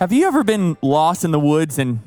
Have you ever been lost in the woods and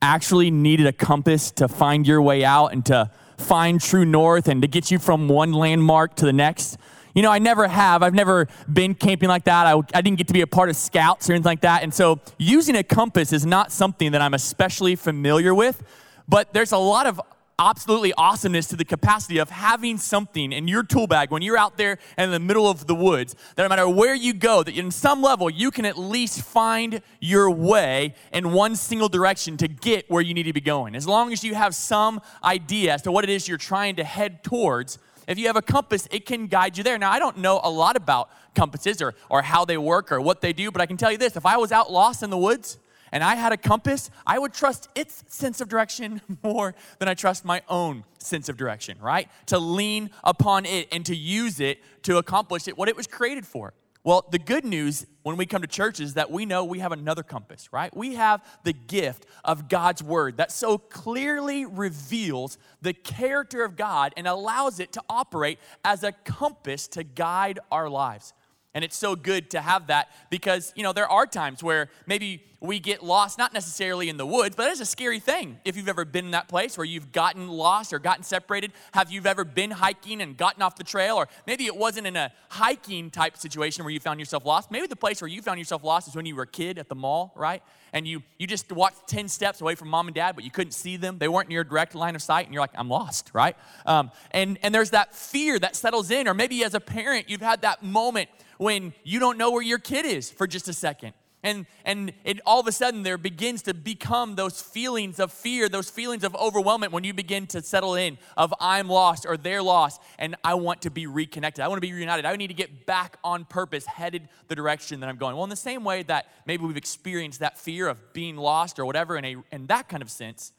actually needed a compass to find your way out and to find true north and to get you from one landmark to the next? You know, I never have. I've never been camping like that. I, I didn't get to be a part of scouts or anything like that. And so using a compass is not something that I'm especially familiar with, but there's a lot of absolutely awesomeness to the capacity of having something in your tool bag when you're out there in the middle of the woods that no matter where you go that in some level you can at least find your way in one single direction to get where you need to be going. As long as you have some idea as to what it is you're trying to head towards if you have a compass it can guide you there. Now i don't know a lot about compasses or, or how they work or what they do but i can tell you this. If i was out lost in the woods and I had a compass, I would trust its sense of direction more than I trust my own sense of direction, right? To lean upon it and to use it to accomplish it, what it was created for. Well, the good news when we come to church is that we know we have another compass, right? We have the gift of God's word that so clearly reveals the character of God and allows it to operate as a compass to guide our lives. And it's so good to have that because, you know, there are times where maybe we get lost, not necessarily in the woods, but it's a scary thing. If you've ever been in that place where you've gotten lost or gotten separated, have you ever been hiking and gotten off the trail? Or maybe it wasn't in a hiking type situation where you found yourself lost. Maybe the place where you found yourself lost is when you were a kid at the mall, right? And you, you just walked 10 steps away from mom and dad, but you couldn't see them. They weren't in your direct line of sight, and you're like, I'm lost, right? Um, and, and there's that fear that settles in. Or maybe as a parent, you've had that moment when you don't know where your kid is for just a second. And, and it, all of a sudden, there begins to become those feelings of fear, those feelings of overwhelmment when you begin to settle in of I'm lost or they're lost, and I want to be reconnected. I want to be reunited. I need to get back on purpose, headed the direction that I'm going. Well, in the same way that maybe we've experienced that fear of being lost or whatever in, a, in that kind of sense,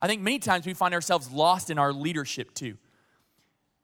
I think many times we find ourselves lost in our leadership too.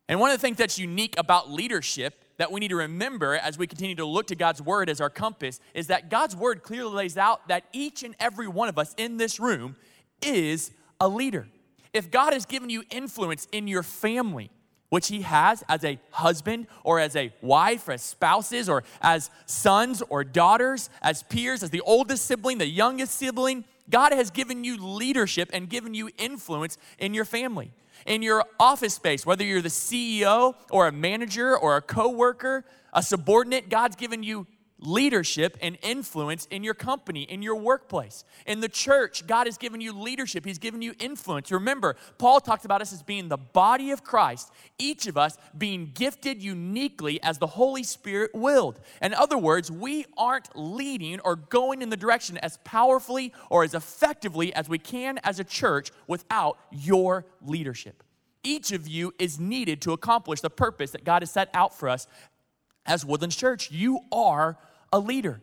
And one of the things that's unique about leadership that we need to remember as we continue to look to God's word as our compass is that God's word clearly lays out that each and every one of us in this room is a leader. If God has given you influence in your family, which he has as a husband or as a wife, or as spouses, or as sons or daughters, as peers, as the oldest sibling, the youngest sibling, God has given you leadership and given you influence in your family in your office space, whether you're the CEO or a manager or a coworker, a subordinate, God's given you leadership and influence in your company, in your workplace. In the church, God has given you leadership, He's given you influence. Remember, Paul talks about us as being the body of Christ, each of us being gifted uniquely as the Holy Spirit willed. In other words, we aren't leading or going in the direction as powerfully or as effectively as we can as a church without your leadership. Each of you is needed to accomplish the purpose that God has set out for us as Woodlands Church. You are a leader.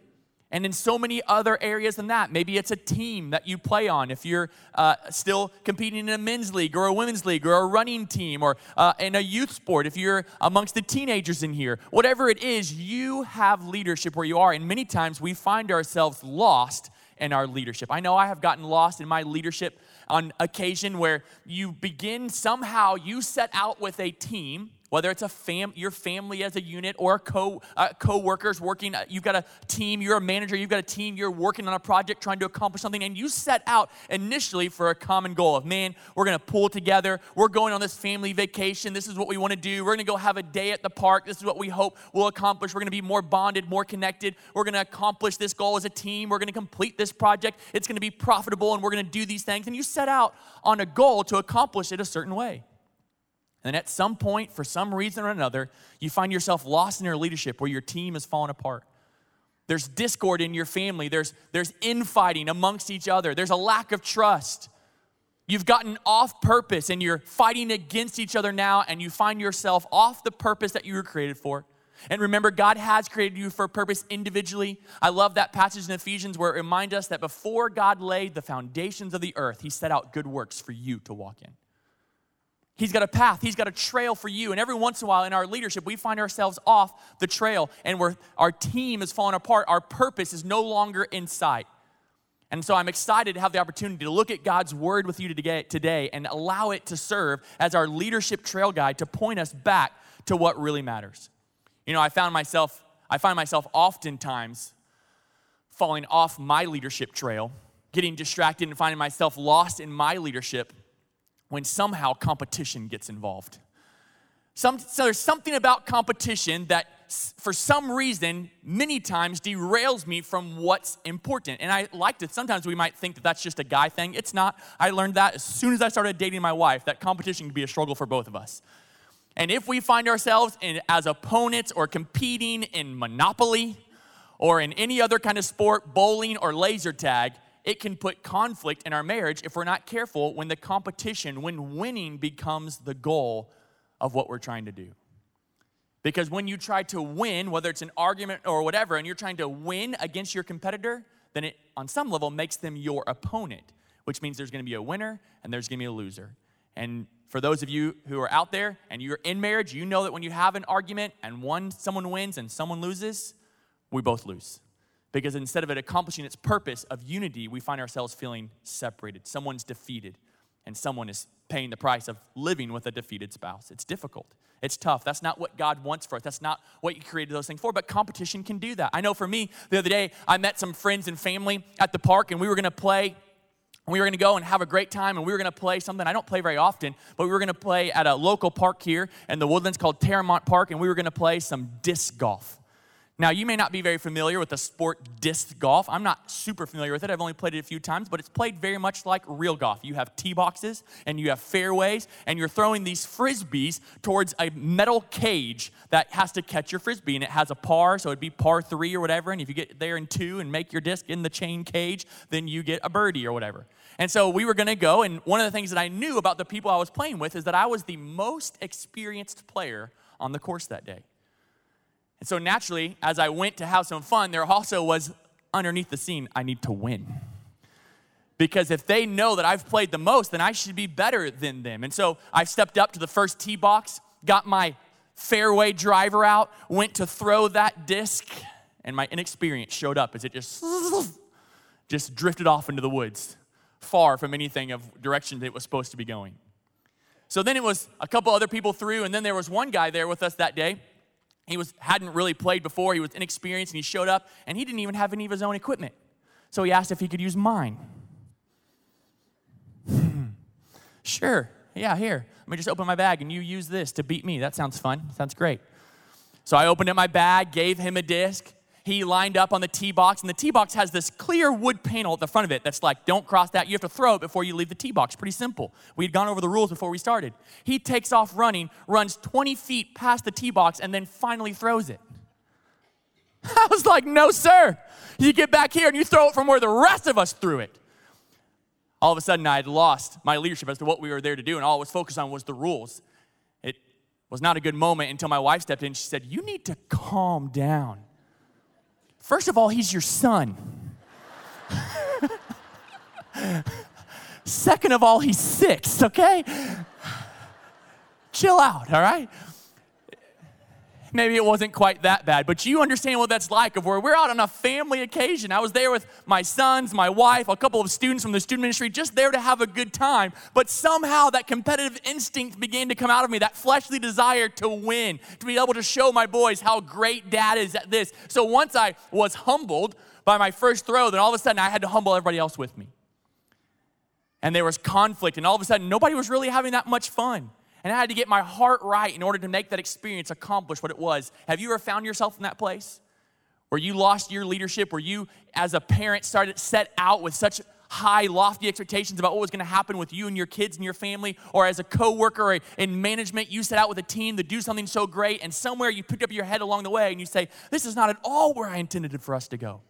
And in so many other areas than that, maybe it's a team that you play on. If you're uh, still competing in a men's league or a women's league or a running team or uh, in a youth sport, if you're amongst the teenagers in here, whatever it is, you have leadership where you are. And many times we find ourselves lost in our leadership. I know I have gotten lost in my leadership on occasion where you begin somehow, you set out with a team whether it's a fam, your family as a unit or co uh, co-workers working. Uh, you've got a team. You're a manager. You've got a team. You're working on a project, trying to accomplish something, and you set out initially for a common goal of, man, we're going to pull together. We're going on this family vacation. This is what we want to do. We're going to go have a day at the park. This is what we hope we'll accomplish. We're going to be more bonded, more connected. We're going to accomplish this goal as a team. We're going to complete this project. It's going to be profitable, and we're going to do these things. And you set out on a goal to accomplish it a certain way. And at some point, for some reason or another, you find yourself lost in your leadership where your team is falling apart. There's discord in your family, there's, there's infighting amongst each other, there's a lack of trust. You've gotten off purpose and you're fighting against each other now, and you find yourself off the purpose that you were created for. And remember, God has created you for a purpose individually. I love that passage in Ephesians where it reminds us that before God laid the foundations of the earth, He set out good works for you to walk in. He's got a path, He's got a trail for you. And every once in a while in our leadership, we find ourselves off the trail and where our team is falling apart. Our purpose is no longer in sight. And so I'm excited to have the opportunity to look at God's word with you today and allow it to serve as our leadership trail guide to point us back to what really matters. You know, I found myself, I find myself oftentimes falling off my leadership trail, getting distracted and finding myself lost in my leadership when somehow competition gets involved. Some, so there's something about competition that, for some reason, many times derails me from what's important. And I like to, sometimes we might think that that's just a guy thing. It's not. I learned that as soon as I started dating my wife, that competition can be a struggle for both of us. And if we find ourselves in, as opponents or competing in Monopoly or in any other kind of sport, bowling or laser tag, it can put conflict in our marriage if we're not careful when the competition, when winning becomes the goal of what we're trying to do. Because when you try to win, whether it's an argument or whatever, and you're trying to win against your competitor, then it, on some level, makes them your opponent, which means there's gonna be a winner and there's gonna be a loser. And for those of you who are out there and you're in marriage, you know that when you have an argument and one someone wins and someone loses, we both lose. Because instead of it accomplishing its purpose of unity, we find ourselves feeling separated. Someone's defeated, and someone is paying the price of living with a defeated spouse. It's difficult. It's tough. That's not what God wants for us. That's not what you created those things for, but competition can do that. I know for me, the other day, I met some friends and family at the park, and we were gonna play we were going to go and have a great time and we were going to play something i don't play very often but we were going to play at a local park here in the woodlands called terramont park and we were going to play some disc golf now, you may not be very familiar with the sport disc golf. I'm not super familiar with it. I've only played it a few times, but it's played very much like real golf. You have tee boxes and you have fairways, and you're throwing these frisbees towards a metal cage that has to catch your frisbee. And it has a par, so it'd be par three or whatever. And if you get there in two and make your disc in the chain cage, then you get a birdie or whatever. And so we were gonna go, and one of the things that I knew about the people I was playing with is that I was the most experienced player on the course that day. And so naturally, as I went to have some fun, there also was underneath the scene, I need to win. Because if they know that I've played the most, then I should be better than them. And so I stepped up to the first tee box, got my fairway driver out, went to throw that disc, and my inexperience showed up as it just just drifted off into the woods, far from anything of direction that it was supposed to be going. So then it was a couple other people through, and then there was one guy there with us that day he was, hadn't really played before, he was inexperienced, and he showed up, and he didn't even have any of his own equipment. So he asked if he could use mine. Hmm. sure, yeah, here. Let me just open my bag and you use this to beat me. That sounds fun. Sounds great. So I opened up my bag, gave him a disc, he lined up on the tee box, and the tee box has this clear wood panel at the front of it that's like, don't cross that. You have to throw it before you leave the tee box. Pretty simple. We had gone over the rules before we started. He takes off running, runs 20 feet past the tee box, and then finally throws it. I was like, no, sir. You get back here and you throw it from where the rest of us threw it. All of a sudden, I had lost my leadership as to what we were there to do, and all I was focused on was the rules. It was not a good moment until my wife stepped in. She said, You need to calm down. First of all, he's your son. Second of all, he's six, okay? Chill out, all right? Maybe it wasn't quite that bad, but you understand what that's like of where we're out on a family occasion. I was there with my sons, my wife, a couple of students from the student ministry, just there to have a good time. But somehow that competitive instinct began to come out of me, that fleshly desire to win, to be able to show my boys how great dad is at this. So once I was humbled by my first throw, then all of a sudden I had to humble everybody else with me. And there was conflict, and all of a sudden nobody was really having that much fun. And I had to get my heart right in order to make that experience accomplish what it was. Have you ever found yourself in that place? Where you lost your leadership, where you, as a parent, started set out with such high, lofty expectations about what was going to happen with you and your kids and your family, or as a coworker or in management, you set out with a team to do something so great, and somewhere you picked up your head along the way and you say, This is not at all where I intended for us to go.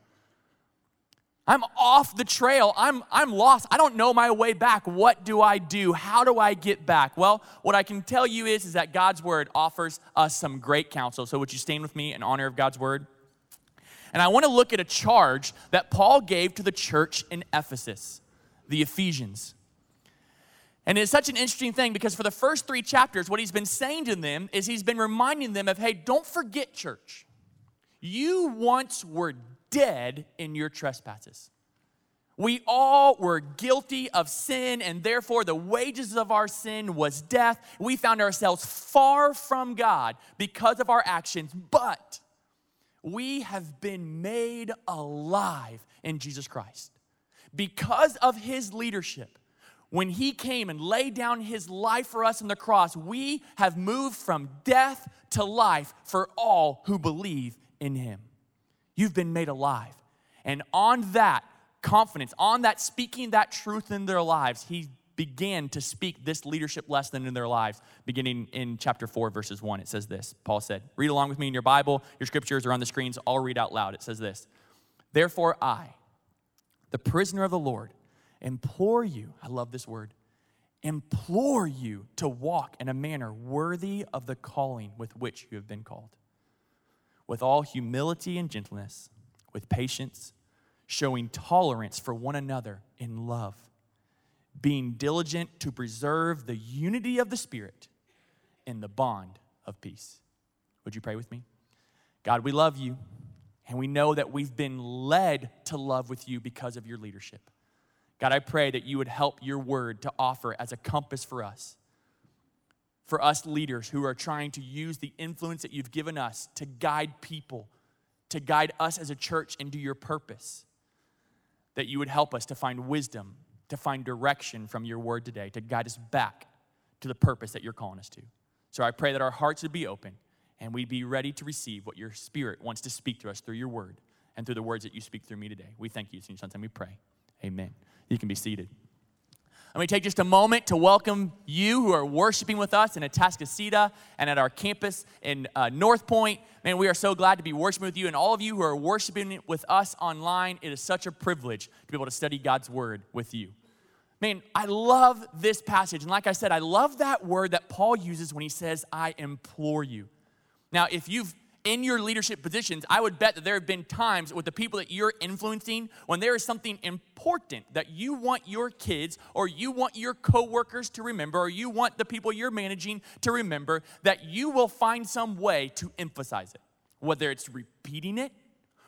I'm off the trail. I'm, I'm lost. I don't know my way back. What do I do? How do I get back? Well, what I can tell you is, is that God's word offers us some great counsel. So, would you stand with me in honor of God's word? And I want to look at a charge that Paul gave to the church in Ephesus, the Ephesians. And it's such an interesting thing because for the first three chapters, what he's been saying to them is he's been reminding them of, hey, don't forget, church. You once were dead in your trespasses. We all were guilty of sin, and therefore the wages of our sin was death. We found ourselves far from God because of our actions, but We have been made alive in Jesus Christ. Because of his leadership, when he came and laid down his life for us on the cross, we have moved from death to life for all who believe in him. You've been made alive. And on that confidence, on that speaking that truth in their lives, he began to speak this leadership lesson in their lives, beginning in chapter 4, verses 1. It says this Paul said, Read along with me in your Bible. Your scriptures are on the screens. I'll read out loud. It says this Therefore, I, the prisoner of the Lord, implore you, I love this word, implore you to walk in a manner worthy of the calling with which you have been called, with all humility and gentleness, with patience, showing tolerance for one another in love, being diligent to preserve the unity of the Spirit in the bond of peace. Would you pray with me? God, we love you, and we know that we've been led to love with you because of your leadership. God, I pray that you would help your word to offer as a compass for us, for us leaders who are trying to use the influence that you've given us to guide people, to guide us as a church into your purpose. That you would help us to find wisdom, to find direction from your word today, to guide us back to the purpose that you're calling us to. So I pray that our hearts would be open and we'd be ready to receive what your spirit wants to speak to us through your word and through the words that you speak through me today. We thank you. Your son's name we pray. Amen. You can be seated. Let me take just a moment to welcome you who are worshiping with us in Atascocita and at our campus in uh, North Point. Man, we are so glad to be worshiping with you, and all of you who are worshiping with us online. It is such a privilege to be able to study God's Word with you. Man, I love this passage. And like I said, I love that word that Paul uses when he says, I implore you. Now, if you've in your leadership positions, I would bet that there have been times with the people that you're influencing when there is something important that you want your kids or you want your coworkers to remember or you want the people you're managing to remember that you will find some way to emphasize it. Whether it's repeating it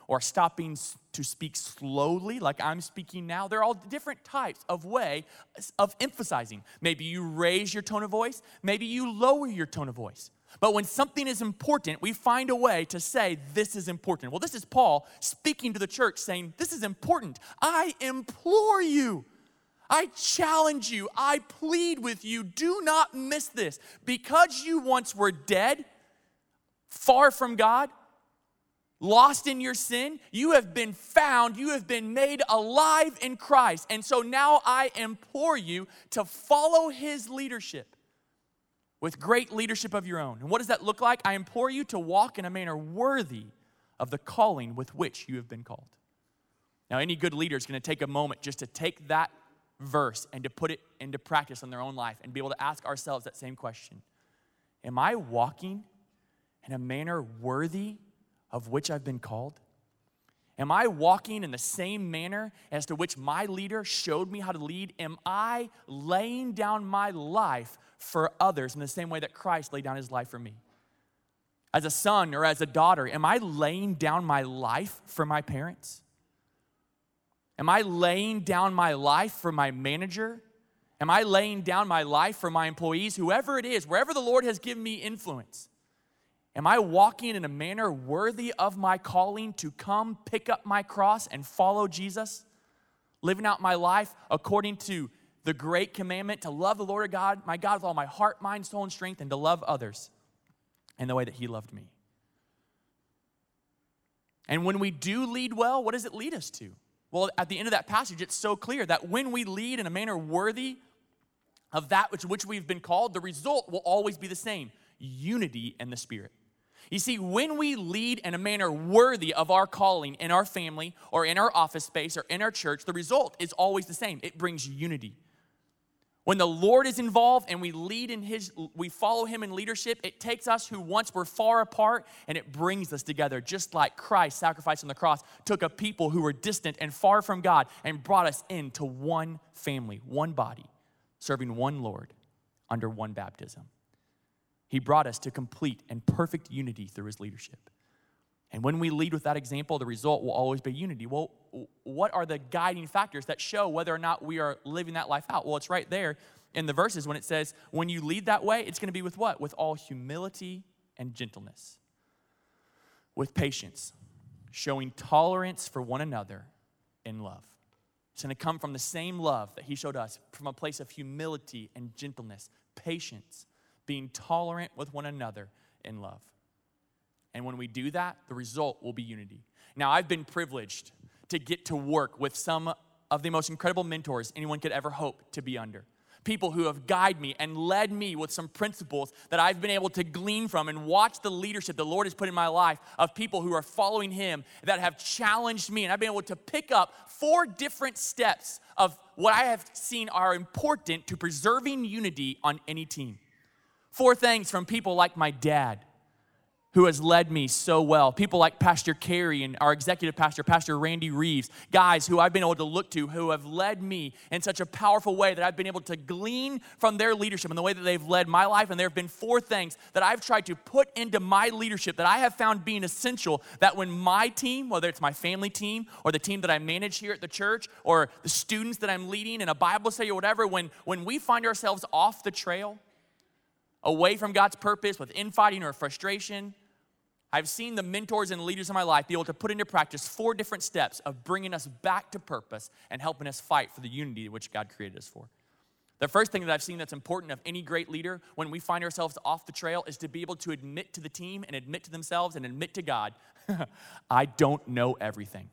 or stopping to speak slowly like I'm speaking now. They're all different types of way of emphasizing. Maybe you raise your tone of voice, maybe you lower your tone of voice. But when something is important, we find a way to say, This is important. Well, this is Paul speaking to the church saying, This is important. I implore you. I challenge you. I plead with you. Do not miss this. Because you once were dead, far from God, lost in your sin, you have been found, you have been made alive in Christ. And so now I implore you to follow his leadership with great leadership of your own. And what does that look like? I implore you to walk in a manner worthy of the calling with which you have been called. Now, any good leader is going to take a moment just to take that verse and to put it into practice in their own life and be able to ask ourselves that same question Am I walking in a manner worthy of which I've been called? Am I walking in the same manner as to which my leader showed me how to lead? Am I laying down my life for others in the same way that Christ laid down his life for me? As a son or as a daughter, am I laying down my life for my parents? Am I laying down my life for my manager? Am I laying down my life for my employees? Whoever it is, wherever the Lord has given me influence. Am I walking in a manner worthy of my calling to come pick up my cross and follow Jesus? Living out my life according to the great commandment to love the Lord God, my God, with all my heart, mind, soul, and strength, and to love others in the way that He loved me. And when we do lead well, what does it lead us to? Well, at the end of that passage, it's so clear that when we lead in a manner worthy of that which, which we've been called, the result will always be the same unity in the Spirit. You see, when we lead in a manner worthy of our calling in our family or in our office space or in our church, the result is always the same it brings unity. When the Lord is involved and we lead in his we follow him in leadership, it takes us who once were far apart and it brings us together just like Christ sacrificed on the cross took a people who were distant and far from God and brought us into one family, one body, serving one Lord under one baptism. He brought us to complete and perfect unity through his leadership. And when we lead with that example, the result will always be unity. Well, what are the guiding factors that show whether or not we are living that life out? Well, it's right there in the verses when it says, when you lead that way, it's going to be with what? With all humility and gentleness. with patience, showing tolerance for one another in love. It's going to come from the same love that he showed us, from a place of humility and gentleness, patience, being tolerant with one another in love. And when we do that, the result will be unity. Now, I've been privileged to get to work with some of the most incredible mentors anyone could ever hope to be under. People who have guided me and led me with some principles that I've been able to glean from and watch the leadership the Lord has put in my life of people who are following Him that have challenged me. And I've been able to pick up four different steps of what I have seen are important to preserving unity on any team. Four things from people like my dad who has led me so well. People like Pastor Kerry and our executive pastor, Pastor Randy Reeves, guys who I've been able to look to who have led me in such a powerful way that I've been able to glean from their leadership and the way that they've led my life. And there have been four things that I've tried to put into my leadership that I have found being essential that when my team, whether it's my family team or the team that I manage here at the church or the students that I'm leading in a Bible study or whatever, when, when we find ourselves off the trail, away from God's purpose with infighting or frustration, I've seen the mentors and leaders in my life be able to put into practice four different steps of bringing us back to purpose and helping us fight for the unity which God created us for. The first thing that I've seen that's important of any great leader when we find ourselves off the trail is to be able to admit to the team and admit to themselves and admit to God, I don't know everything.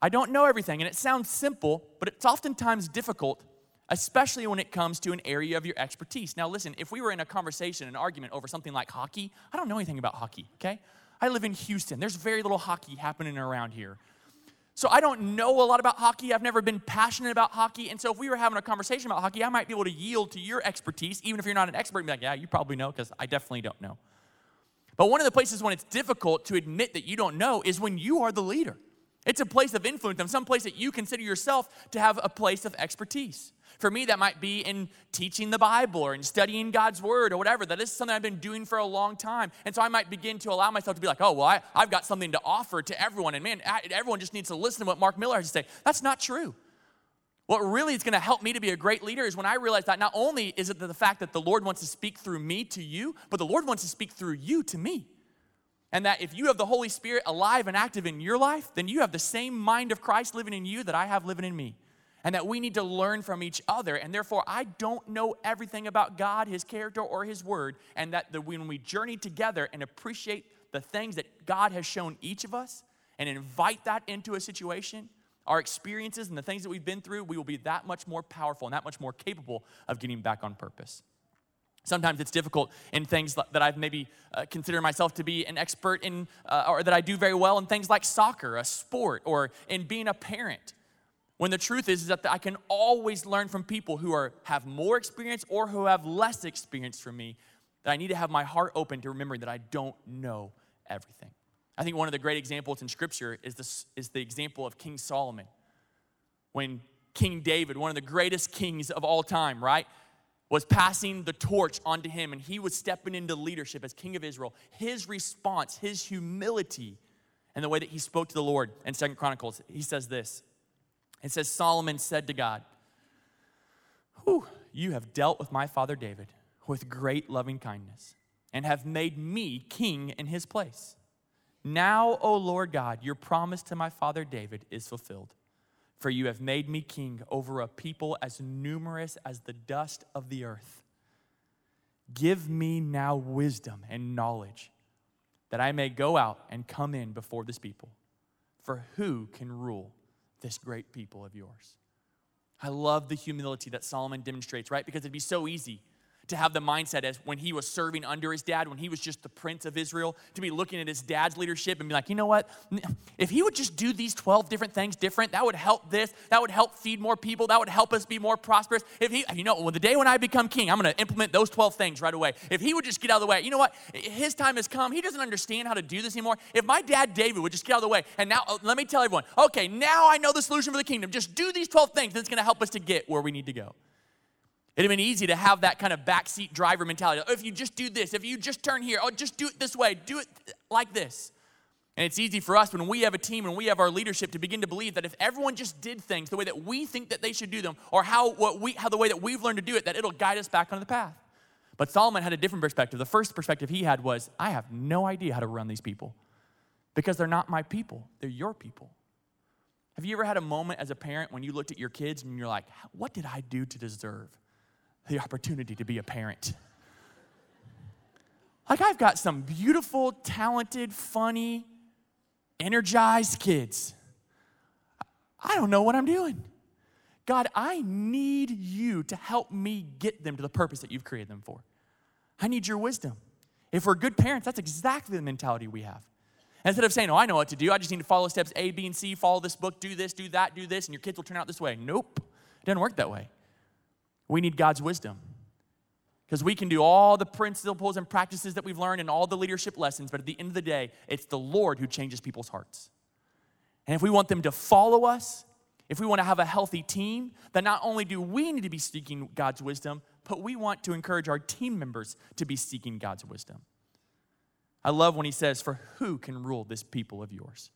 I don't know everything. And it sounds simple, but it's oftentimes difficult especially when it comes to an area of your expertise. Now, listen, if we were in a conversation, an argument over something like hockey, I don't know anything about hockey, okay? I live in Houston. There's very little hockey happening around here. So I don't know a lot about hockey. I've never been passionate about hockey. And so if we were having a conversation about hockey, I might be able to yield to your expertise, even if you're not an expert, and be like, yeah, you probably know, because I definitely don't know. But one of the places when it's difficult to admit that you don't know is when you are the leader. It's a place of influence and some place that you consider yourself to have a place of expertise. For me, that might be in teaching the Bible or in studying God's Word or whatever. That is something I've been doing for a long time. And so I might begin to allow myself to be like, oh, well, I, have got something to offer to everyone. And man, everyone just needs to listen to what Mark Miller has to say. That's not true. What really is going to help me to be a great leader is when I realize that not only is it the fact that the Lord wants to speak through me to you, but the Lord wants to speak through you to me. And that if you have the Holy Spirit alive and active in your life, then you have the same mind of Christ living in you that I have living in me and that we need to learn from each other. And therefore, I don't know everything about God, His character, or His word. And that the, when we journey together and appreciate the things that God has shown each of us and invite that into a situation, our experiences and the things that we've been through, we will be that much more powerful and that much more capable of getting back on purpose. Sometimes it's difficult in things that I've maybe uh, considered myself to be an expert in, uh, or that I do very well in things like soccer, a sport, or in being a parent. When the truth is, is that I can always learn from people who are, have more experience or who have less experience from me, that I need to have my heart open to remembering that I don't know everything. I think one of the great examples in Scripture is, this, is the example of King Solomon. When King David, one of the greatest kings of all time, right, was passing the torch onto him and he was stepping into leadership as king of Israel. His response, his humility, and the way that he spoke to the Lord in Second Chronicles, he says this it says, Solomon said to God, Whew, You have dealt with my father David with great loving kindness and have made me king in his place. Now, O Lord God, your promise to my father David is fulfilled. For you have made me king over a people as numerous as the dust of the earth. Give me now wisdom and knowledge that I may go out and come in before this people. For who can rule this great people of yours. I love the humility that Solomon demonstrates, right? Because it'd be so easy to have the mindset as when he was serving under his dad, when he was just the prince of Israel, to be looking at his dad's leadership and be like, you know what? If he would just do these 12 different things different, that would help this, that would help feed more people, that would help us be more prosperous. If he, you know, well, the day when I become king, I'm gonna implement those 12 things right away. If he would just get out of the way, you know what? His time has come. He doesn't understand how to do this anymore. If my dad David would just get out of the way, and now uh, let me tell everyone, okay, now I know the solution for the kingdom. Just do these 12 things, and it's gonna help us to get where we need to go. It'd have been easy to have that kind of backseat driver mentality. Oh, if you just do this, if you just turn here, oh, just do it this way, do it like this. And it's easy for us when we have a team and we have our leadership to begin to believe that if everyone just did things the way that we think that they should do them, or how what we how the way that we've learned to do it, that it'll guide us back on the path. But Solomon had a different perspective. The first perspective he had was, I have no idea how to run these people. because they're not my people, they're your people. Have you ever had a moment as a parent when you looked at your kids and you're like, what did I do to deserve the opportunity to be a parent? Like, I've got some beautiful, talented, funny, energized kids. I don't know what I'm doing. God, I need you to help me get them to the purpose that you've created them for. I need your wisdom. If we're good parents, that's exactly the mentality we have. Instead of saying, oh, I know what to do, I just need to follow steps A, B, and C, follow this book, do this, do that, do this, and your kids will turn out this way. Nope, it doesn't work that way. We need God's wisdom. Because we can do all the principles and practices that we've learned and all the leadership lessons, but at the end of the day, it's the Lord who changes people's hearts. And if we want them to follow us, if we want to have a healthy team, then not only do we need to be seeking God's wisdom, but we want to encourage our team members to be seeking God's wisdom. I love when he says, For who can rule this people of yours?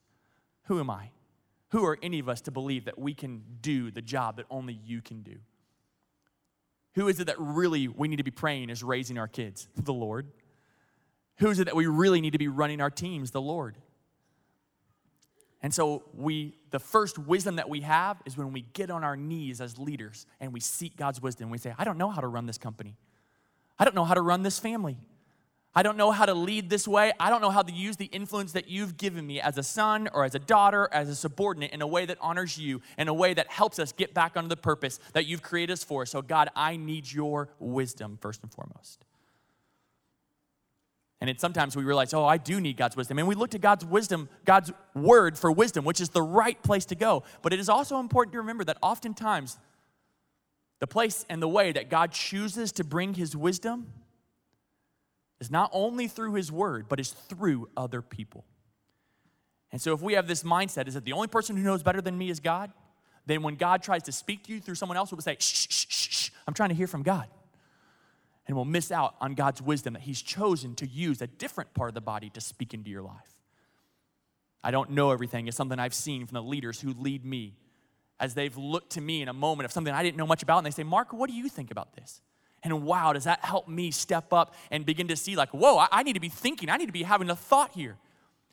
Who am I? Who are any of us to believe that we can do the job that only you can do? Who is it that really we need to be praying is raising our kids? The Lord. Who is it that we really need to be running our teams? The Lord. And so we the first wisdom that we have is when we get on our knees as leaders and we seek God's wisdom. We say, I don't know how to run this company. I don't know how to run this family. I don't know how to lead this way. I don't know how to use the influence that you've given me as a son or as a daughter, as a subordinate, in a way that honors you, in a way that helps us get back onto the purpose that you've created us for. So, God, I need your wisdom first and foremost. And it's sometimes we realize, oh, I do need God's wisdom. And we look to God's wisdom, God's word for wisdom, which is the right place to go. But it is also important to remember that oftentimes the place and the way that God chooses to bring his wisdom is not only through his word, but is through other people. And so if we have this mindset, is that the only person who knows better than me is God, then when God tries to speak to you through someone else, we'll say, shh, shh, shh, shh, I'm trying to hear from God. And we'll miss out on God's wisdom that He's chosen to use a different part of the body to speak into your life. I don't know everything. It's something I've seen from the leaders who lead me as they've looked to me in a moment of something I didn't know much about, and they say, Mark, what do you think about this? And wow, does that help me step up and begin to see, like, whoa, I, I need to be thinking, I need to be having a thought here.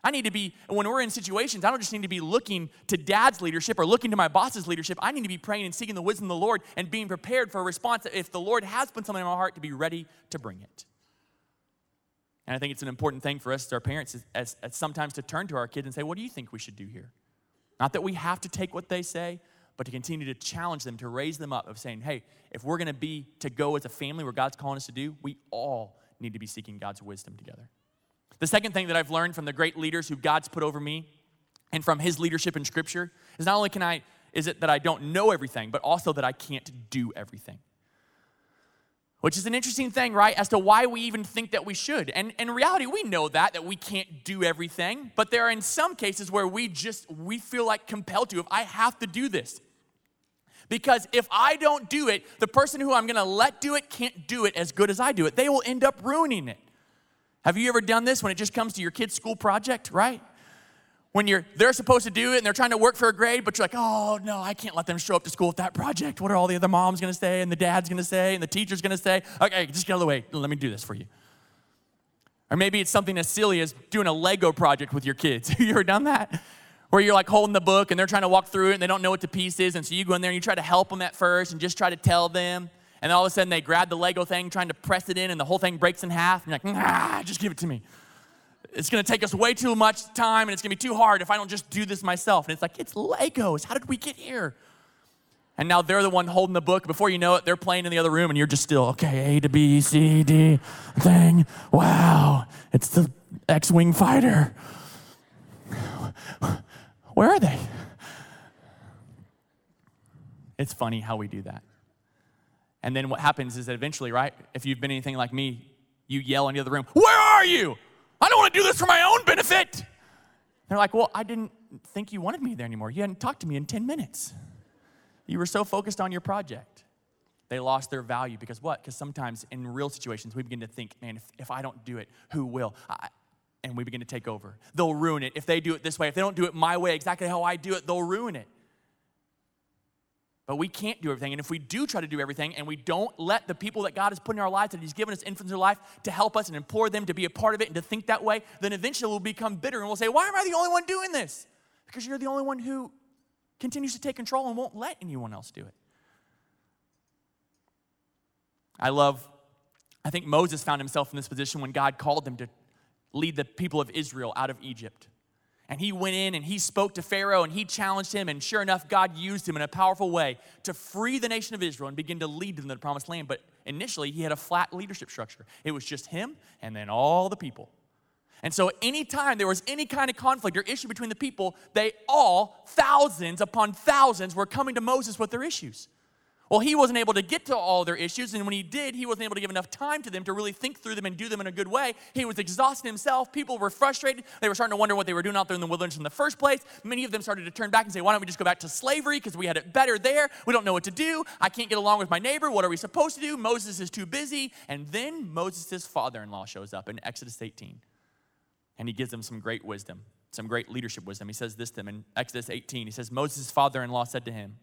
I need to be, when we're in situations, I don't just need to be looking to dad's leadership or looking to my boss's leadership. I need to be praying and seeking the wisdom of the Lord and being prepared for a response if the Lord has put something in my heart to be ready to bring it. And I think it's an important thing for us as our parents as, as sometimes to turn to our kids and say, What do you think we should do here? Not that we have to take what they say, but to continue to challenge them, to raise them up of saying, hey, if we're gonna be to go as a family where God's calling us to do, we all need to be seeking God's wisdom together. The second thing that I've learned from the great leaders who God's put over me and from his leadership in scripture is not only can I, is it that I don't know everything, but also that I can't do everything. Which is an interesting thing, right? As to why we even think that we should. And in reality, we know that, that we can't do everything, but there are in some cases where we just, we feel like compelled to, if I have to do this. Because if I don't do it, the person who I'm gonna let do it can't do it as good as I do it. They will end up ruining it. Have you ever done this when it just comes to your kid's school project, right? When you're they're supposed to do it and they're trying to work for a grade, but you're like, oh no, I can't let them show up to school with that project. What are all the other moms gonna say and the dad's gonna say and the teacher's gonna say? Okay, just get out of the way. Let me do this for you. Or maybe it's something as silly as doing a Lego project with your kids. You ever done that? Where you're like holding the book and they're trying to walk through it and they don't know what the piece is, and so you go in there and you try to help them at first and just try to tell them. And all of a sudden they grab the Lego thing, trying to press it in, and the whole thing breaks in half. And you're like, nah, just give it to me. It's gonna take us way too much time and it's gonna be too hard if I don't just do this myself. And it's like, it's Legos. How did we get here? And now they're the one holding the book. Before you know it, they're playing in the other room, and you're just still, okay, A to B, C, D, thing. Wow, it's the X Wing fighter. Where are they? It's funny how we do that. And then what happens is that eventually, right, if you've been anything like me, you yell into the other room, Where are you? I don't want to do this for my own benefit. They're like, Well, I didn't think you wanted me there anymore. You hadn't talked to me in 10 minutes. You were so focused on your project. They lost their value because what? Because sometimes in real situations, we begin to think, man, if, if I don't do it, who will? I, and we begin to take over. They'll ruin it. If they do it this way, if they don't do it my way, exactly how I do it, they'll ruin it. But we can't do everything. And if we do try to do everything and we don't let the people that God has put in our lives, that He's given us influence in life, to help us and implore them to be a part of it and to think that way, then eventually we'll become bitter and we'll say, Why am I the only one doing this? Because you're the only one who continues to take control and won't let anyone else do it. I love, I think Moses found himself in this position when God called him to lead the people of Israel out of Egypt. And he went in and he spoke to Pharaoh and he challenged him. And sure enough, God used him in a powerful way to free the nation of Israel and begin to lead them to the promised land. But initially, he had a flat leadership structure. It was just him and then all the people. And so, anytime there was any kind of conflict or issue between the people, they all, thousands upon thousands, were coming to Moses with their issues. Well, he wasn't able to get to all their issues, and when he did, he wasn't able to give enough time to them to really think through them and do them in a good way. He was exhausted himself. People were frustrated. They were starting to wonder what they were doing out there in the wilderness in the first place. Many of them started to turn back and say, Why don't we just go back to slavery? Because we had it better there. We don't know what to do. I can't get along with my neighbor. What are we supposed to do? Moses is too busy. And then Moses' father in law shows up in Exodus 18, and he gives them some great wisdom, some great leadership wisdom. He says this to them in Exodus 18. He says, Moses' father in law said to him,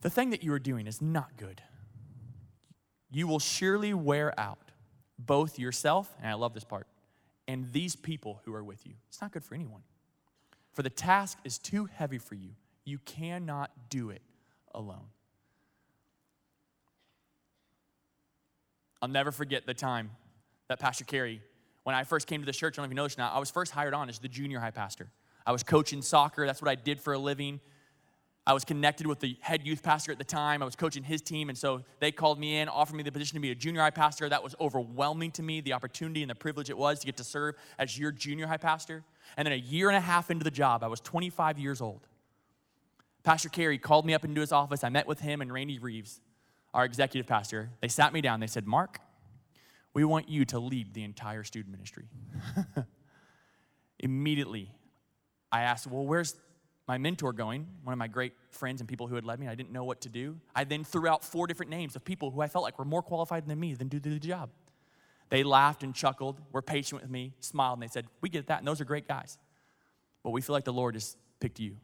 the thing that you are doing is not good. You will surely wear out both yourself, and I love this part, and these people who are with you. It's not good for anyone. For the task is too heavy for you. You cannot do it alone. I'll never forget the time that Pastor Kerry, when I first came to the church, I don't know if you know this now, I was first hired on as the junior high pastor. I was coaching soccer, that's what I did for a living. I was connected with the head youth pastor at the time. I was coaching his team, and so they called me in, offered me the position to be a junior high pastor. That was overwhelming to me, the opportunity and the privilege it was to get to serve as your junior high pastor. And then a year and a half into the job, I was 25 years old. Pastor Kerry called me up into his office. I met with him and Randy Reeves, our executive pastor. They sat me down. They said, Mark, we want you to lead the entire student ministry. Immediately, I asked, Well, where's my mentor going, one of my great friends and people who had led me. I didn't know what to do. I then threw out four different names of people who I felt like were more qualified than me than do the job. They laughed and chuckled, were patient with me, smiled, and they said, We get that, and those are great guys. But we feel like the Lord has picked you.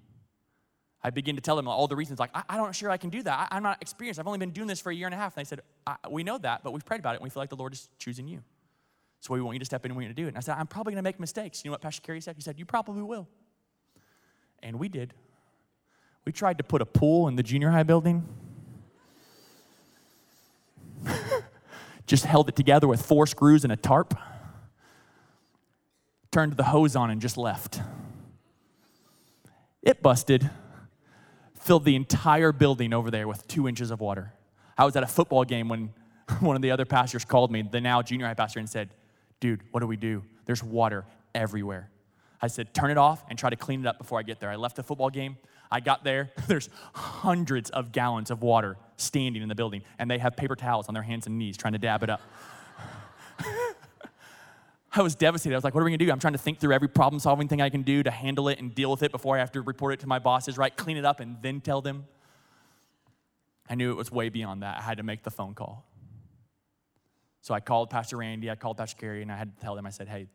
I begin to tell them all the reasons, like, I, don't sure I can do that. I, am not experienced. I've only been doing this for a year and a half. And they said, We know that, but we've prayed about it, and we feel like the Lord is choosing you. So we want you to step in and we're going to do it. And I said, I'm probably going to make mistakes. You know what Pastor Kerry said? He said, You probably will. And we did. We tried to put a pool in the junior high building. Just held it together with four screws and a tarp. Turned the hose on and just left. It busted. Filled the entire building over there with two inches of water. I was at a football game when one of the other pastors called me, the now junior high pastor, and said, Dude, what do we do? There's water everywhere. I said, turn it off and try to clean it up before I get there. I left the football game. I got there. There's hundreds of gallons of water standing in the building, and they have paper towels on their hands and knees trying to dab it up. I was devastated. I was like, what are we gonna do? I'm trying to think through every problem solving thing I can do to handle it and deal with it before I have to report it to my bosses, right? Clean it up and then tell them. I knew it was way beyond that. I had to make the phone call. So I called Pastor Randy, I called Pastor Kerry, and I had to tell them, I said, hey,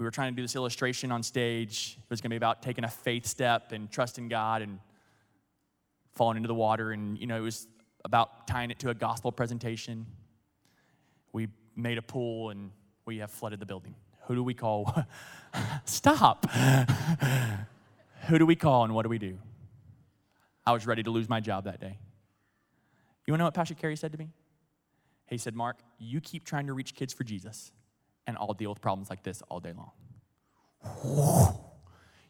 we were trying to do this illustration on stage. It was going to be about taking a faith step and trusting God and falling into the water. And, you know, it was about tying it to a gospel presentation. We made a pool and we have flooded the building. Who do we call? Stop. Who do we call and what do we do? I was ready to lose my job that day. You want to know what Pastor Kerry said to me? He said, Mark, you keep trying to reach kids for Jesus and I'll deal with problems like this all day long.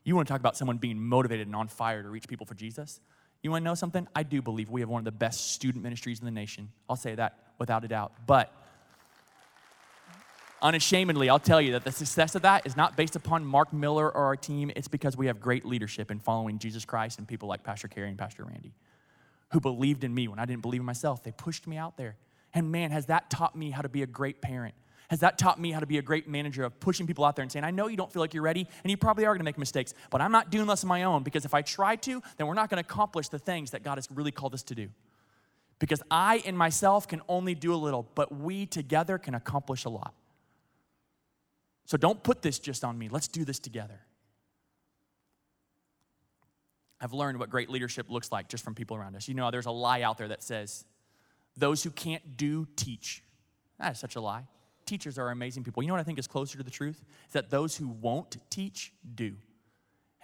You want to talk about someone being motivated and on fire to reach people for Jesus? You want to know something? I do believe we have one of the best student ministries in the nation. I'll say that without a doubt. But unashamedly, I'll tell you that the success of that is not based upon Mark Miller or our team. It's because we have great leadership in following Jesus Christ and people like Pastor Kerry and Pastor Randy who believed in me when I didn't believe in myself. They pushed me out there. And man, has that taught me how to be a great parent has that taught me how to be a great manager of pushing people out there and saying, I know you don't feel like you're ready, and you probably are gonna make mistakes, but I'm not doing this on my own because if I try to, then we're not gonna accomplish the things that God has really called us to do. Because I and myself can only do a little, but we together can accomplish a lot. So don't put this just on me. Let's do this together. I've learned what great leadership looks like just from people around us. You know, there's a lie out there that says, those who can't do, teach. That is such a lie. Teachers are amazing people. You know what I think is closer to the truth? Is that those who won't teach, do.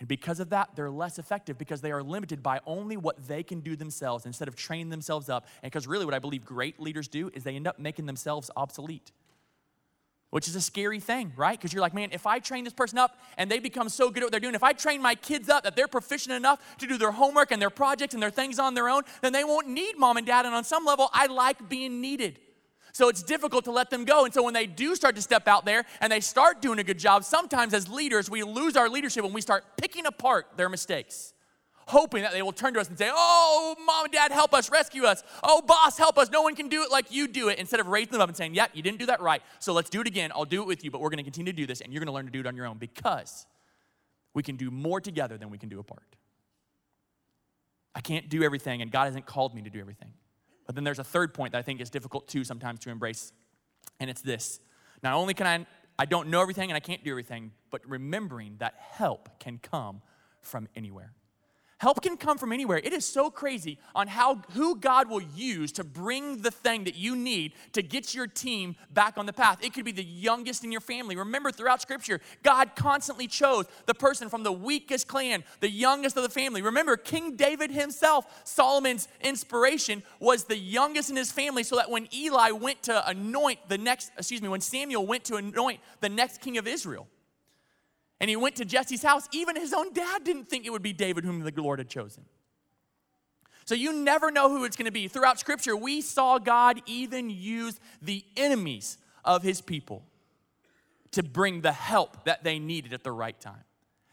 And because of that, they're less effective because they are limited by only what they can do themselves instead of training themselves up. And because really, what I believe great leaders do is they end up making themselves obsolete, which is a scary thing, right? Because you're like, man, if I train this person up and they become so good at what they're doing, if I train my kids up that they're proficient enough to do their homework and their projects and their things on their own, then they won't need mom and dad. And on some level, I like being needed. So it's difficult to let them go. And so when they do start to step out there and they start doing a good job, sometimes as leaders, we lose our leadership when we start picking apart their mistakes, hoping that they will turn to us and say, Oh, mom and dad, help us, rescue us. Oh, boss, help us. No one can do it like you do it. Instead of raising them up and saying, Yep, you didn't do that right. So let's do it again. I'll do it with you, but we're going to continue to do this and you're going to learn to do it on your own because we can do more together than we can do apart. I can't do everything, and God hasn't called me to do everything. But then there's a third point that I think is difficult too sometimes to embrace, and it's this. Not only can I, I don't know everything and I can't do everything, but remembering that help can come from anywhere. Help can come from anywhere. It is so crazy on how who God will use to bring the thing that you need to get your team back on the path. It could be the youngest in your family. Remember throughout scripture, God constantly chose the person from the weakest clan, the youngest of the family. Remember King David himself, Solomon's inspiration was the youngest in his family so that when Eli went to anoint the next, excuse me, when Samuel went to anoint the next king of Israel, and he went to Jesse's house. Even his own dad didn't think it would be David whom the Lord had chosen. So you never know who it's going to be. Throughout Scripture, we saw God even use the enemies of his people to bring the help that they needed at the right time.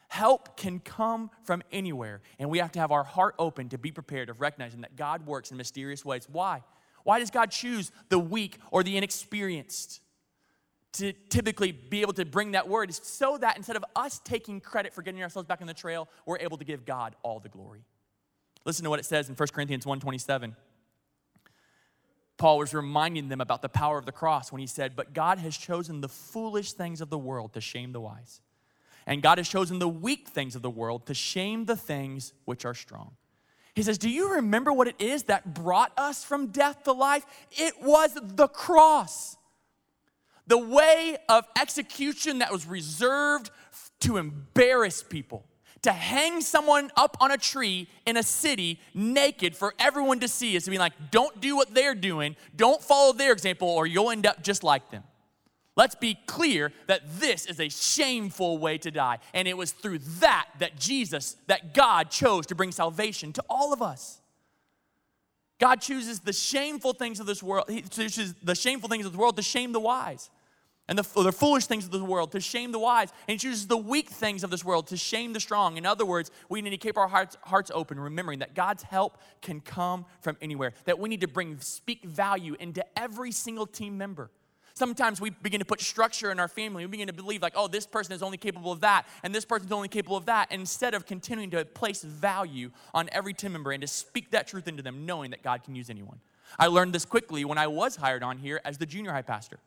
Help can come from anywhere, and we have to have our heart open to be prepared of recognizing that God works in mysterious ways. Why? Why does God choose the weak or the inexperienced? To typically be able to bring that word so that instead of us taking credit for getting ourselves back on the trail, we're able to give God all the glory. Listen to what it says in 1 Corinthians 1:27. Paul was reminding them about the power of the cross when he said, But God has chosen the foolish things of the world to shame the wise. And God has chosen the weak things of the world to shame the things which are strong. He says, Do you remember what it is that brought us from death to life? It was the cross the way of execution that was reserved to embarrass people, to hang someone up on a tree in a city naked for everyone to see is to be like, don't do what they're doing, don't follow their example, or you'll end up just like them. Let's be clear that this is a shameful way to die. And it was through that that Jesus, that God chose to bring salvation to all of us. God chooses the shameful things of this world, He chooses the shameful things of the world to shame the wise and the, the foolish things of this world to shame the wise. And he chooses the weak things of this world to shame the strong. In other words, we need to keep our hearts, hearts open, remembering that God's help can come from anywhere, that we need to bring, speak value into every single team member. Sometimes we begin to put structure in our family. We begin to believe, like, oh, this person is only capable of that, and this person is only capable of that, instead of continuing to place value on every team member and to speak that truth into them, knowing that God can use anyone. I learned this quickly when I was hired on here as the junior high pastor.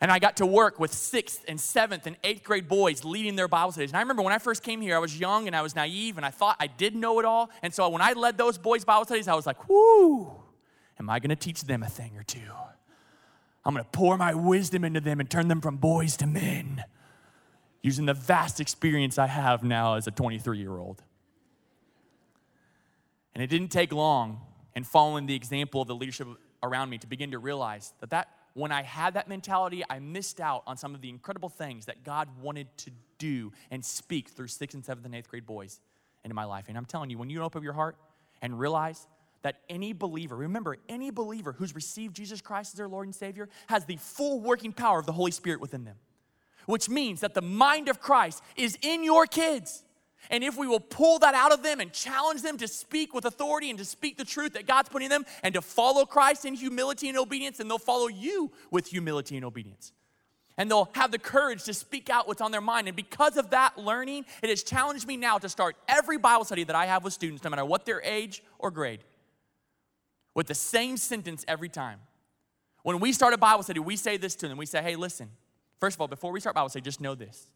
And I got to work with sixth and seventh and eighth grade boys leading their Bible studies. And I remember when I first came here, I was young and I was naive and I thought I did know it all. And so when I led those boys' Bible studies, I was like, whoo, am I going to teach them a thing or two? I'm going to pour my wisdom into them and turn them from boys to men using the vast experience I have now as a 23 year old. And it didn't take long in following the example of the leadership around me to begin to realize that that when I had that mentality, I missed out on some of the incredible things that God wanted to do and speak through sixth and seventh and eighth grade boys into my life. And I'm telling you, when you open up your heart and realize that any believer, remember, any believer who's received Jesus Christ as their Lord and Savior has the full working power of the Holy Spirit within them, which means that the mind of Christ is in your kids. And if we will pull that out of them and challenge them to speak with authority and to speak the truth that God's putting in them and to follow Christ in humility and obedience, then they'll follow you with humility and obedience. And they'll have the courage to speak out what's on their mind. And because of that learning, it has challenged me now to start every Bible study that I have with students, no matter what their age or grade, with the same sentence every time. When we start a Bible study, we say this to them. We say, hey, listen, first of all, before we start Bible study, just know this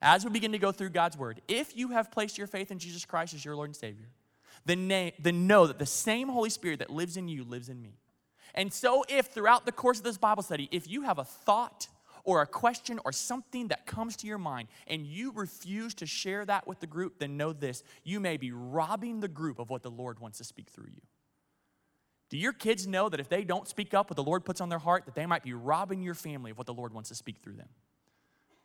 as we begin to go through God's word, if you have placed your faith in Jesus Christ as your Lord and Savior, then, na- then know that the same Holy Spirit that lives in you lives in me. And so, if throughout the course of this Bible study, if you have a thought or a question or something that comes to your mind and you refuse to share that with the group, then know this you may be robbing the group of what the Lord wants to speak through you. Do your kids know that if they don't speak up what the Lord puts on their heart, that they might be robbing your family of what the Lord wants to speak through them?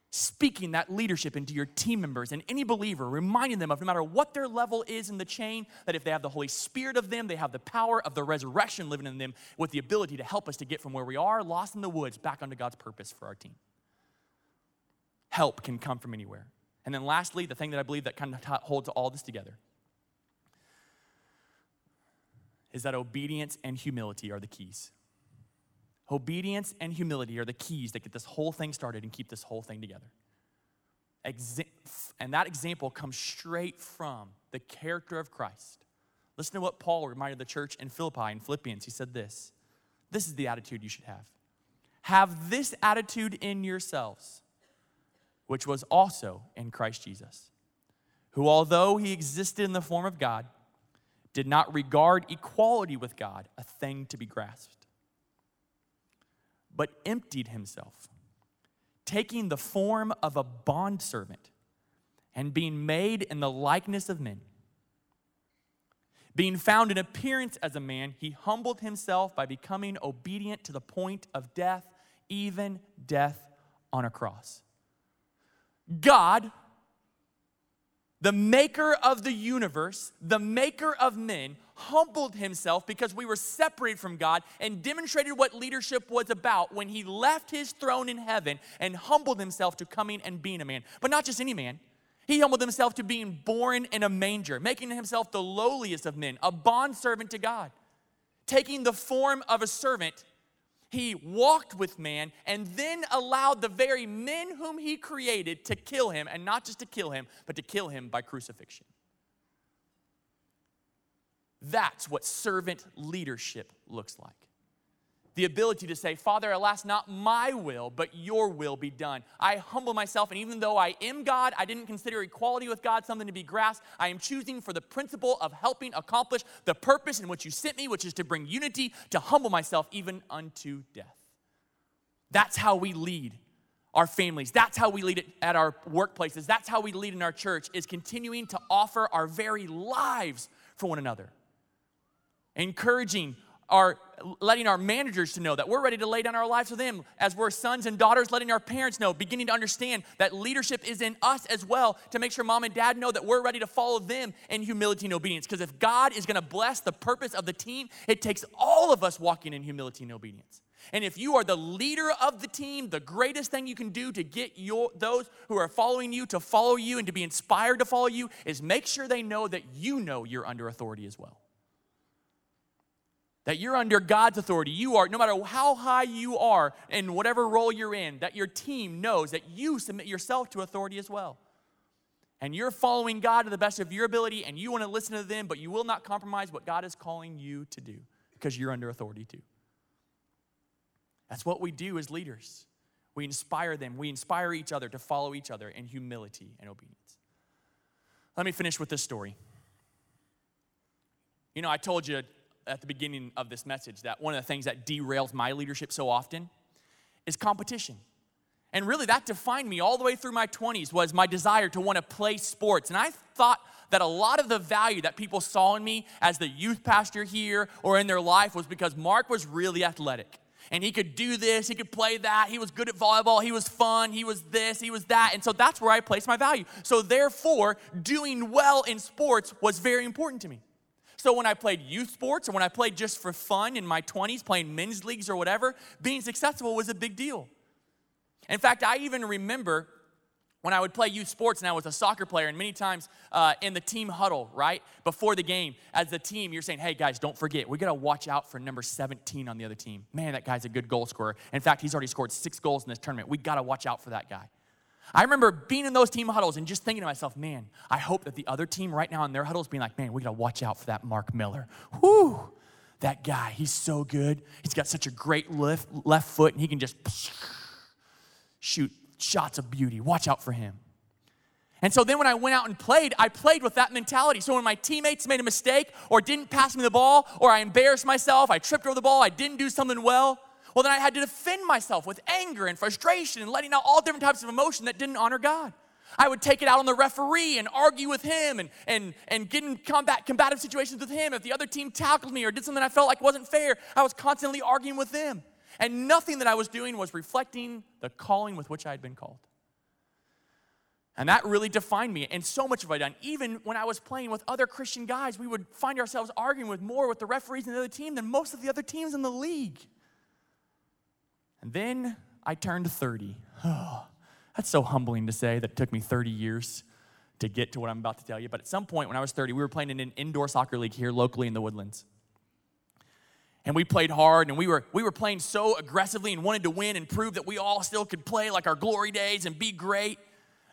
speaking that leadership into your team members and any believer, reminding them of no matter what their level is in the chain, that if they have the Holy Spirit of them, they have the power of the resurrection living in them with the ability to help us to get from where we are, lost in the woods, back onto God's purpose for our team. Help can come from anywhere. And then lastly, the thing that I believe that kind of holds all this together is that obedience and humility are the keys. Obedience and humility are the keys that get this whole thing started and keep this whole thing together. And that example comes straight from the character of Christ. Listen to what Paul reminded the church in Philippi in Philippians. He said this This is the attitude you should have. Have this attitude in yourselves, which was also in Christ Jesus, who, although he existed in the form of God, did not regard equality with God a thing to be grasped but emptied himself, taking the form of a bondservant and being made in the likeness of men. Being found in appearance as a man, he humbled himself by becoming obedient to the point of death, even death on a cross. God the maker of the universe, the maker of men, humbled himself because we were separated from God and demonstrated what leadership was about when he left his throne in heaven and humbled himself to coming and being a man. But not just any man. He humbled himself to being born in a manger, making himself the lowliest of men, a bondservant to God, taking the form of a servant he walked with man and then allowed the very men whom he created to kill him, and not just to kill him, but to kill him by crucifixion. That's what servant leadership looks like the ability to say, Father, alas, not my will, but your will be done. I humble myself, and even though I am God, I didn't consider equality with God something to be grasped. I am choosing for the principle of helping accomplish the purpose in which you sent me, which is to bring unity, to humble myself even unto death. That's how we lead our families. That's how we lead it at our workplaces. That's how we lead in our church, is continuing to offer our very lives for one another. Encouraging our letting our managers to know that we're ready to lay down our lives for them as we're sons and daughters letting our parents know beginning to understand that leadership is in us as well to make sure mom and dad know that we're ready to follow them in humility and obedience. Because if god is going to bless the purpose of the team it takes all of us walking in humility and obedience. And if you are the leader of the team, the greatest thing you can do to get your, those who are following you to follow you and to be inspired to follow you is make sure they know that you know you're under authority as well that you're under God's authority. You are, no matter how high you are in whatever role you're in, that your team knows that you submit yourself to authority as well. And you're following God to the best of your ability, and you want to listen to them, but you will not compromise what God is calling you to do because you're under authority too. That's what we do as leaders. We inspire them, we inspire each other to follow each other in humility and obedience. Let me finish with this story. You know, I told you at the beginning of this message that one of the things that derails my leadership so often is competition. And really, that defined me all the way through my 20s was my desire to want to play sports. And I thought that a lot of the value that people saw in me as the youth pastor here or in their life was because Mark was really athletic. And he could do this, he could play that, he was good at volleyball, he was fun, he was this, he was that. And so that's where I placed my value. So, therefore, doing well in sports was very important to me. So when I played youth sports or when I played just for fun in my 20s, playing men's leagues or whatever, being successful was a big deal. In fact, I even remember when I would play youth sports and I was a soccer player, and many times uh, in the team huddle, right, before the game, as the team, you're saying, hey guys, don't forget, we gotta watch out for number 17 on the other team. Man, that guy's a good goal scorer. In fact, he's already scored six goals in this tournament. We gotta watch out for that guy. I remember being in those team huddles and just thinking to myself, man, I hope that the other team right now in their huddles being like, man, we gotta watch out for that Mark Miller. Whoo, that guy, he's so good. He's got such a great left, left foot and he can just shoot shots of beauty. Watch out for him. And so then when I went out and played, I played with that mentality. So when my teammates made a mistake or didn't pass me the ball or I embarrassed myself, I tripped over the ball, I didn't do something well, well, then I had to defend myself with anger and frustration and letting out all different types of emotion that didn't honor God. I would take it out on the referee and argue with him and, and, and get in combat, combative situations with him. If the other team tackled me or did something I felt like wasn't fair, I was constantly arguing with them. And nothing that I was doing was reflecting the calling with which I had been called. And that really defined me. And so much of I done. Even when I was playing with other Christian guys, we would find ourselves arguing with more with the referees and the other team than most of the other teams in the league. Then I turned 30. Oh, that's so humbling to say that it took me 30 years to get to what I'm about to tell you. But at some point when I was 30, we were playing in an indoor soccer league here locally in the Woodlands. And we played hard and we were, we were playing so aggressively and wanted to win and prove that we all still could play like our glory days and be great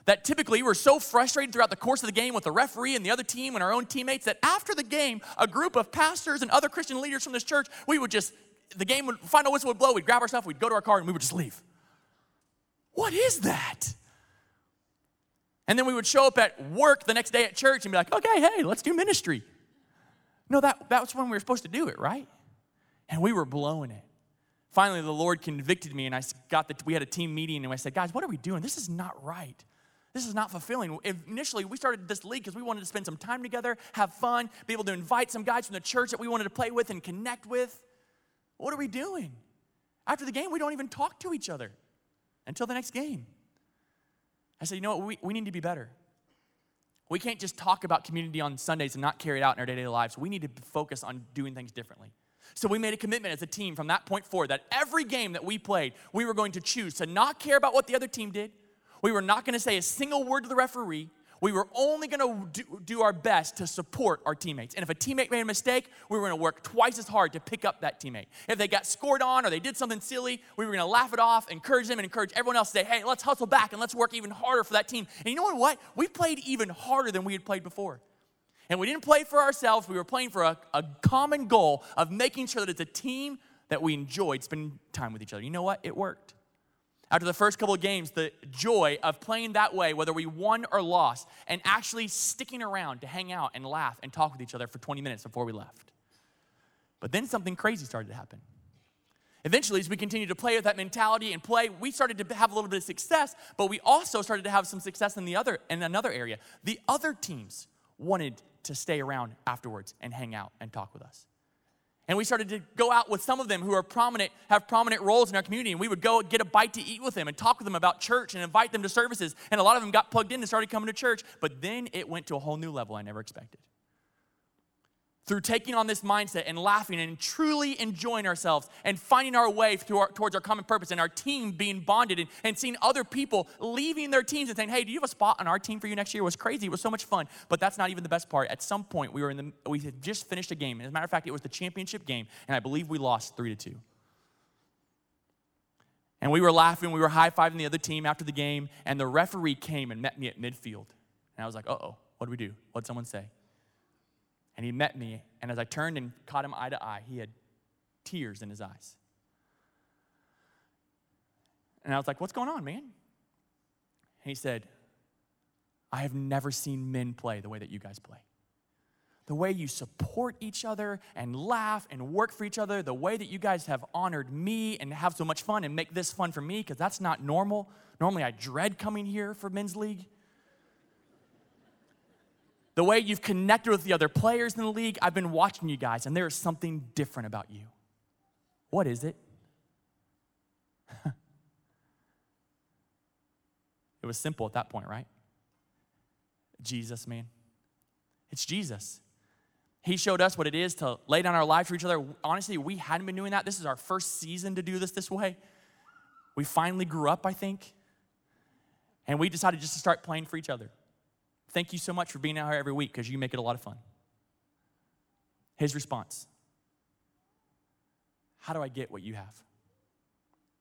that typically we're so frustrated throughout the course of the game with the referee and the other team and our own teammates that after the game, a group of pastors and other Christian leaders from this church, we would just, the game would, final whistle would blow, we'd grab our stuff, we'd go to our car, and we would just leave. What is that? And then we would show up at work the next day at church and be like, okay, hey, let's do ministry. No, that, that was when we were supposed to do it, right? And we were blowing it. Finally, the Lord convicted me, and I got that we had a team meeting, and I said, guys, what are we doing? This is not right. This is not fulfilling. Initially, we started this league because we wanted to spend some time together, have fun, be able to invite some guys from the church that we wanted to play with and connect with. What are we doing? After the game, we don't even talk to each other until the next game. I said, you know what? We, we need to be better. We can't just talk about community on Sundays and not carry it out in our day to day lives. We need to focus on doing things differently. So we made a commitment as a team from that point forward that every game that we played, we were going to choose to not care about what the other team did, we were not going to say a single word to the referee. We were only going to do, do, our best to support our teammates. And if a teammate made a mistake, we were going to work twice as hard to pick up that teammate. If they got scored on or they did something silly, we were going to laugh it off, encourage them, and encourage everyone else to say, hey, let's hustle back and let's work even harder for that team. And you know what? We played even harder than we had played before. And we didn't play for ourselves, we were playing for a, a common goal of making sure that it's a team that we enjoyed spending time with each other. You know what? It worked. After the first couple of games, the joy of playing that way, whether we won or lost, and actually sticking around to hang out and laugh and talk with each other for 20 minutes before we left. But then something crazy started to happen. Eventually, as we continued to play with that mentality and play, we started to have a little bit of success, but we also started to have some success in the other in another area. The other teams wanted to stay around afterwards and hang out and talk with us. And we started to go out with some of them who are prominent, have prominent roles in our community. And we would go get a bite to eat with them and talk with them about church and invite them to services. And a lot of them got plugged in and started coming to church. But then it went to a whole new level I never expected through taking on this mindset and laughing and truly enjoying ourselves and finding our way our, towards our common purpose and our team being bonded and, and seeing other people leaving their teams and saying, hey, do you have a spot on our team for you next year? It was crazy. It was so much fun. But that's not even the best part. At some point, we were in the, we had just finished a game. As a matter of fact, it was the championship game, and I believe we lost three to two. And we were laughing, we were high fiving the other team after the game, and the referee came and met me at midfield. And I was like, uh oh, what do we do? What'd someone say? And he met me, and as I turned and caught him eye to eye, he had tears in his eyes. And I was like, What's going on, man? And he said, I have never seen men play the way that you guys play. The way you support each other and laugh and work for each other, the way that you guys have honored me and have so much fun and make this fun for me, because that's not normal. Normally, I dread coming here for men's league the way you've connected with the other players in the league. I've been watching you guys, and there is something different about you. What is it? it was simple at that point, right? Jesus, man. It's Jesus. He showed us what it is to lay down our lives for each other. Honestly, we hadn't been doing that. This is our first season to do this this way. We finally grew up, I think, and we decided just to start playing for each other. Thank you so much for being out here every week because you make it a lot of fun. His response How do I get what you have?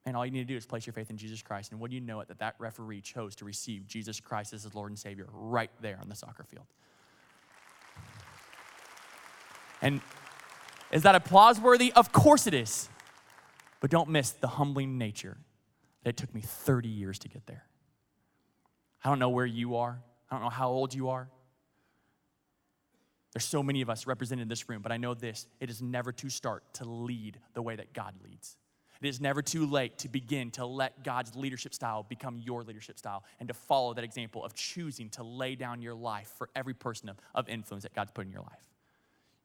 And all you need to do is place your faith in Jesus Christ. And what do you know it that that referee chose to receive Jesus Christ as his Lord and Savior right there on the soccer field? And is that applause worthy? Of course it is. But don't miss the humbling nature that it took me 30 years to get there. I don't know where you are. I don't know how old you are. There's so many of us represented in this room, but I know this it is never too start to lead the way that God leads. It is never too late to begin to let God's leadership style become your leadership style and to follow that example of choosing to lay down your life for every person of, of influence that God's put in your life.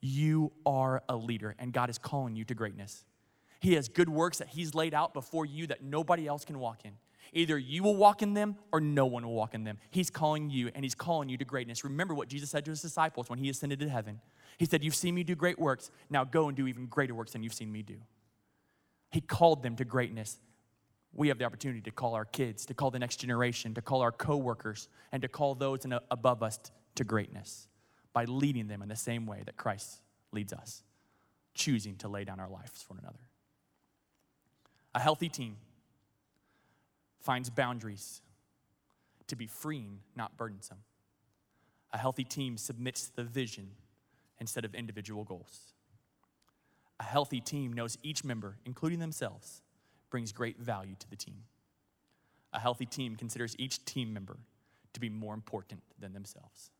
You are a leader, and God is calling you to greatness. He has good works that He's laid out before you that nobody else can walk in. Either you will walk in them or no one will walk in them. He's calling you and He's calling you to greatness. Remember what Jesus said to His disciples when He ascended to heaven. He said, You've seen me do great works. Now go and do even greater works than you've seen me do. He called them to greatness. We have the opportunity to call our kids, to call the next generation, to call our coworkers, and to call those above us to greatness by leading them in the same way that Christ leads us, choosing to lay down our lives for one another. A healthy team finds boundaries to be freeing, not burdensome. A healthy team submits the vision instead of individual goals. A healthy team knows each member, including themselves, brings great value to the team. A healthy team considers each team member to be more important than themselves.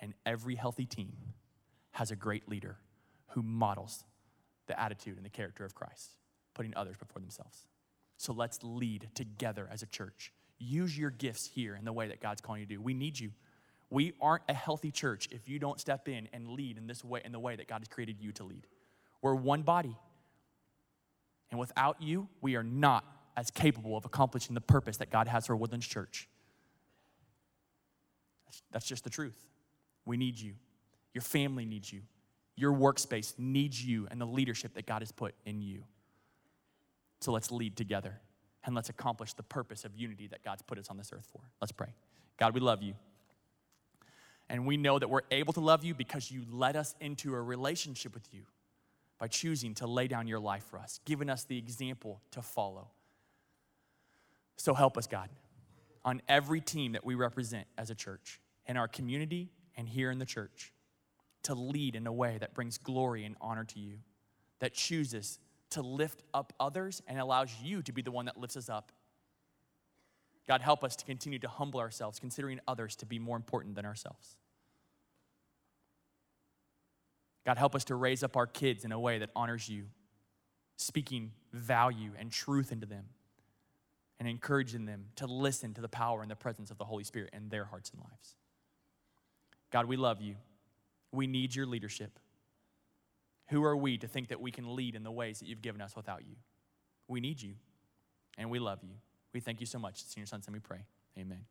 And every healthy team has a great leader who models the attitude and the character of Christ, putting others before themselves. So let's lead together as a church. Use your gifts here in the way that God's calling you to do. We need you. We aren't a healthy church if you don't step in and lead in this way in the way that God has created you to lead. We're one body. And without you, we are not as capable of accomplishing the purpose that God has for Woodlands Church. That's just the truth. We need you. Your family needs you. Your workspace needs you and the leadership that God has put in you. So let's lead together and let's accomplish the purpose of unity that God's put us on this earth for. Let's pray. God, we love you. And we know that we're able to love you because you led us into a relationship with you by choosing to lay down your life for us, giving us the example to follow. So help us, God, on every team that we represent as a church, in our community and here in the church, to lead in a way that brings glory and honor to you, that chooses to lift up others and allows you to be the one that lifts us up. God, help us to continue to humble ourselves, considering others to be more important than ourselves. God, help us to raise up our kids in a way that honors you, speaking value and truth into them, and encouraging them to listen to the power and the presence of the Holy Spirit in their hearts and lives. God, we love you. We need your leadership. Who are we to think that we can lead in the ways that you've given us without you? We need you, and we love you. We thank you so much. It's in your son's name we pray. Amen.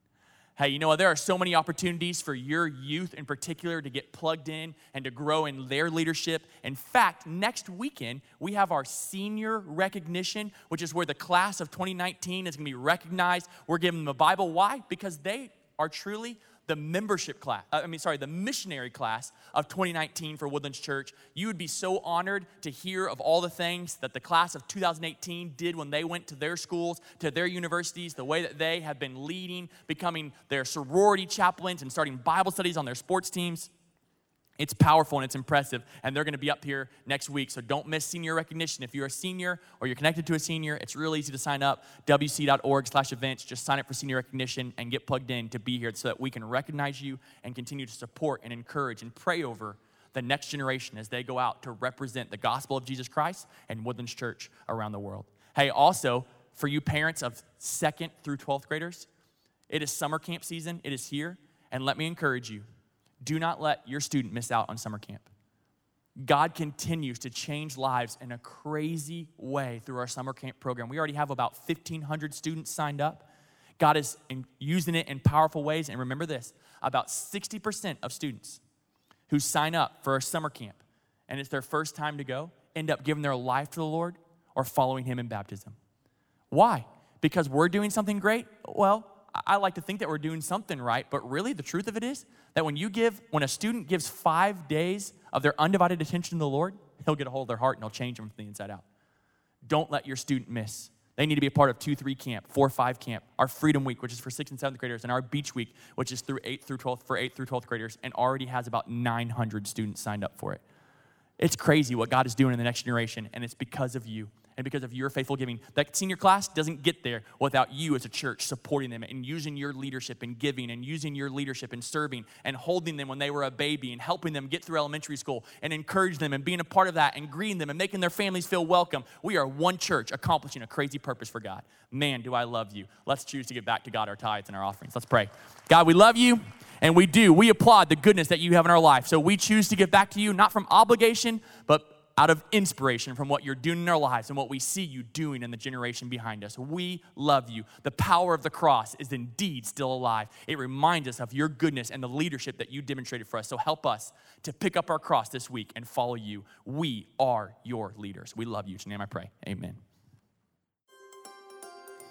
Hey, you know what? There are so many opportunities for your youth in particular to get plugged in and to grow in their leadership. In fact, next weekend, we have our senior recognition, which is where the class of 2019 is going to be recognized. We're giving them a Bible. Why? Because they are truly the membership class, uh, I mean, sorry, the missionary class of 2019 for Woodlands Church. You would be so honored to hear of all the things that the class of 2018 did when they went to their schools, to their universities, the way that they have been leading, becoming their sorority chaplains, and starting Bible studies on their sports teams. It's powerful and it's impressive, and they're going to be up here next week. So don't miss senior recognition. If you're a senior or you're connected to a senior, it's real easy to sign up. wc.org/events. Just sign up for senior recognition and get plugged in to be here, so that we can recognize you and continue to support and encourage and pray over the next generation as they go out to represent the gospel of Jesus Christ and Woodlands Church around the world. Hey, also for you parents of second through 12th graders, it is summer camp season. It is here, and let me encourage you do not let your student miss out on summer camp. God continues to change lives in a crazy way through our summer camp program. We already have about 1,500 students signed up. God is using it in powerful ways. And remember this about 60% of students who sign up for a summer camp and it's their first time to go end up giving their life to the Lord or following Him in baptism. Why? Because we're doing something great? Well, I like to think that we're doing something right, but really the truth of it is that when you give, when a student gives five days of their undivided attention to the Lord, he'll get a hold of their heart and he'll change them from the inside out. Don't let your student miss. They need to be a part of 2 3 camp, 4 5 camp, our Freedom Week, which is for 6th and 7th graders, and our Beach Week, which is through 8th through 12th for 8th through 12th graders, and already has about 900 students signed up for it. It's crazy what God is doing in the next generation, and it's because of you. And because of your faithful giving. That senior class doesn't get there without you as a church supporting them and using your leadership and giving and using your leadership and serving and holding them when they were a baby and helping them get through elementary school and encourage them and being a part of that and greeting them and making their families feel welcome. We are one church accomplishing a crazy purpose for God. Man, do I love you. Let's choose to give back to God our tithes and our offerings. Let's pray. God, we love you. And we do. We applaud the goodness that you have in our life. So we choose to give back to you, not from obligation, but out of inspiration from what you're doing in our lives and what we see you doing in the generation behind us. We love you. The power of the cross is indeed still alive. It reminds us of your goodness and the leadership that you demonstrated for us. So help us to pick up our cross this week and follow you. We are your leaders. We love you. In your name I pray. Amen.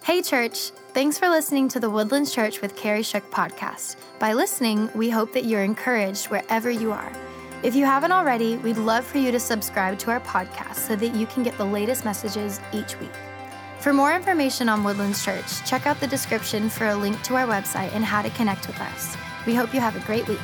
Hey, church. Thanks for listening to the Woodlands Church with Kerry Shook podcast. By listening, we hope that you're encouraged wherever you are. If you haven't already, we'd love for you to subscribe to our podcast so that you can get the latest messages each week. For more information on Woodlands Church, check out the description for a link to our website and how to connect with us. We hope you have a great week.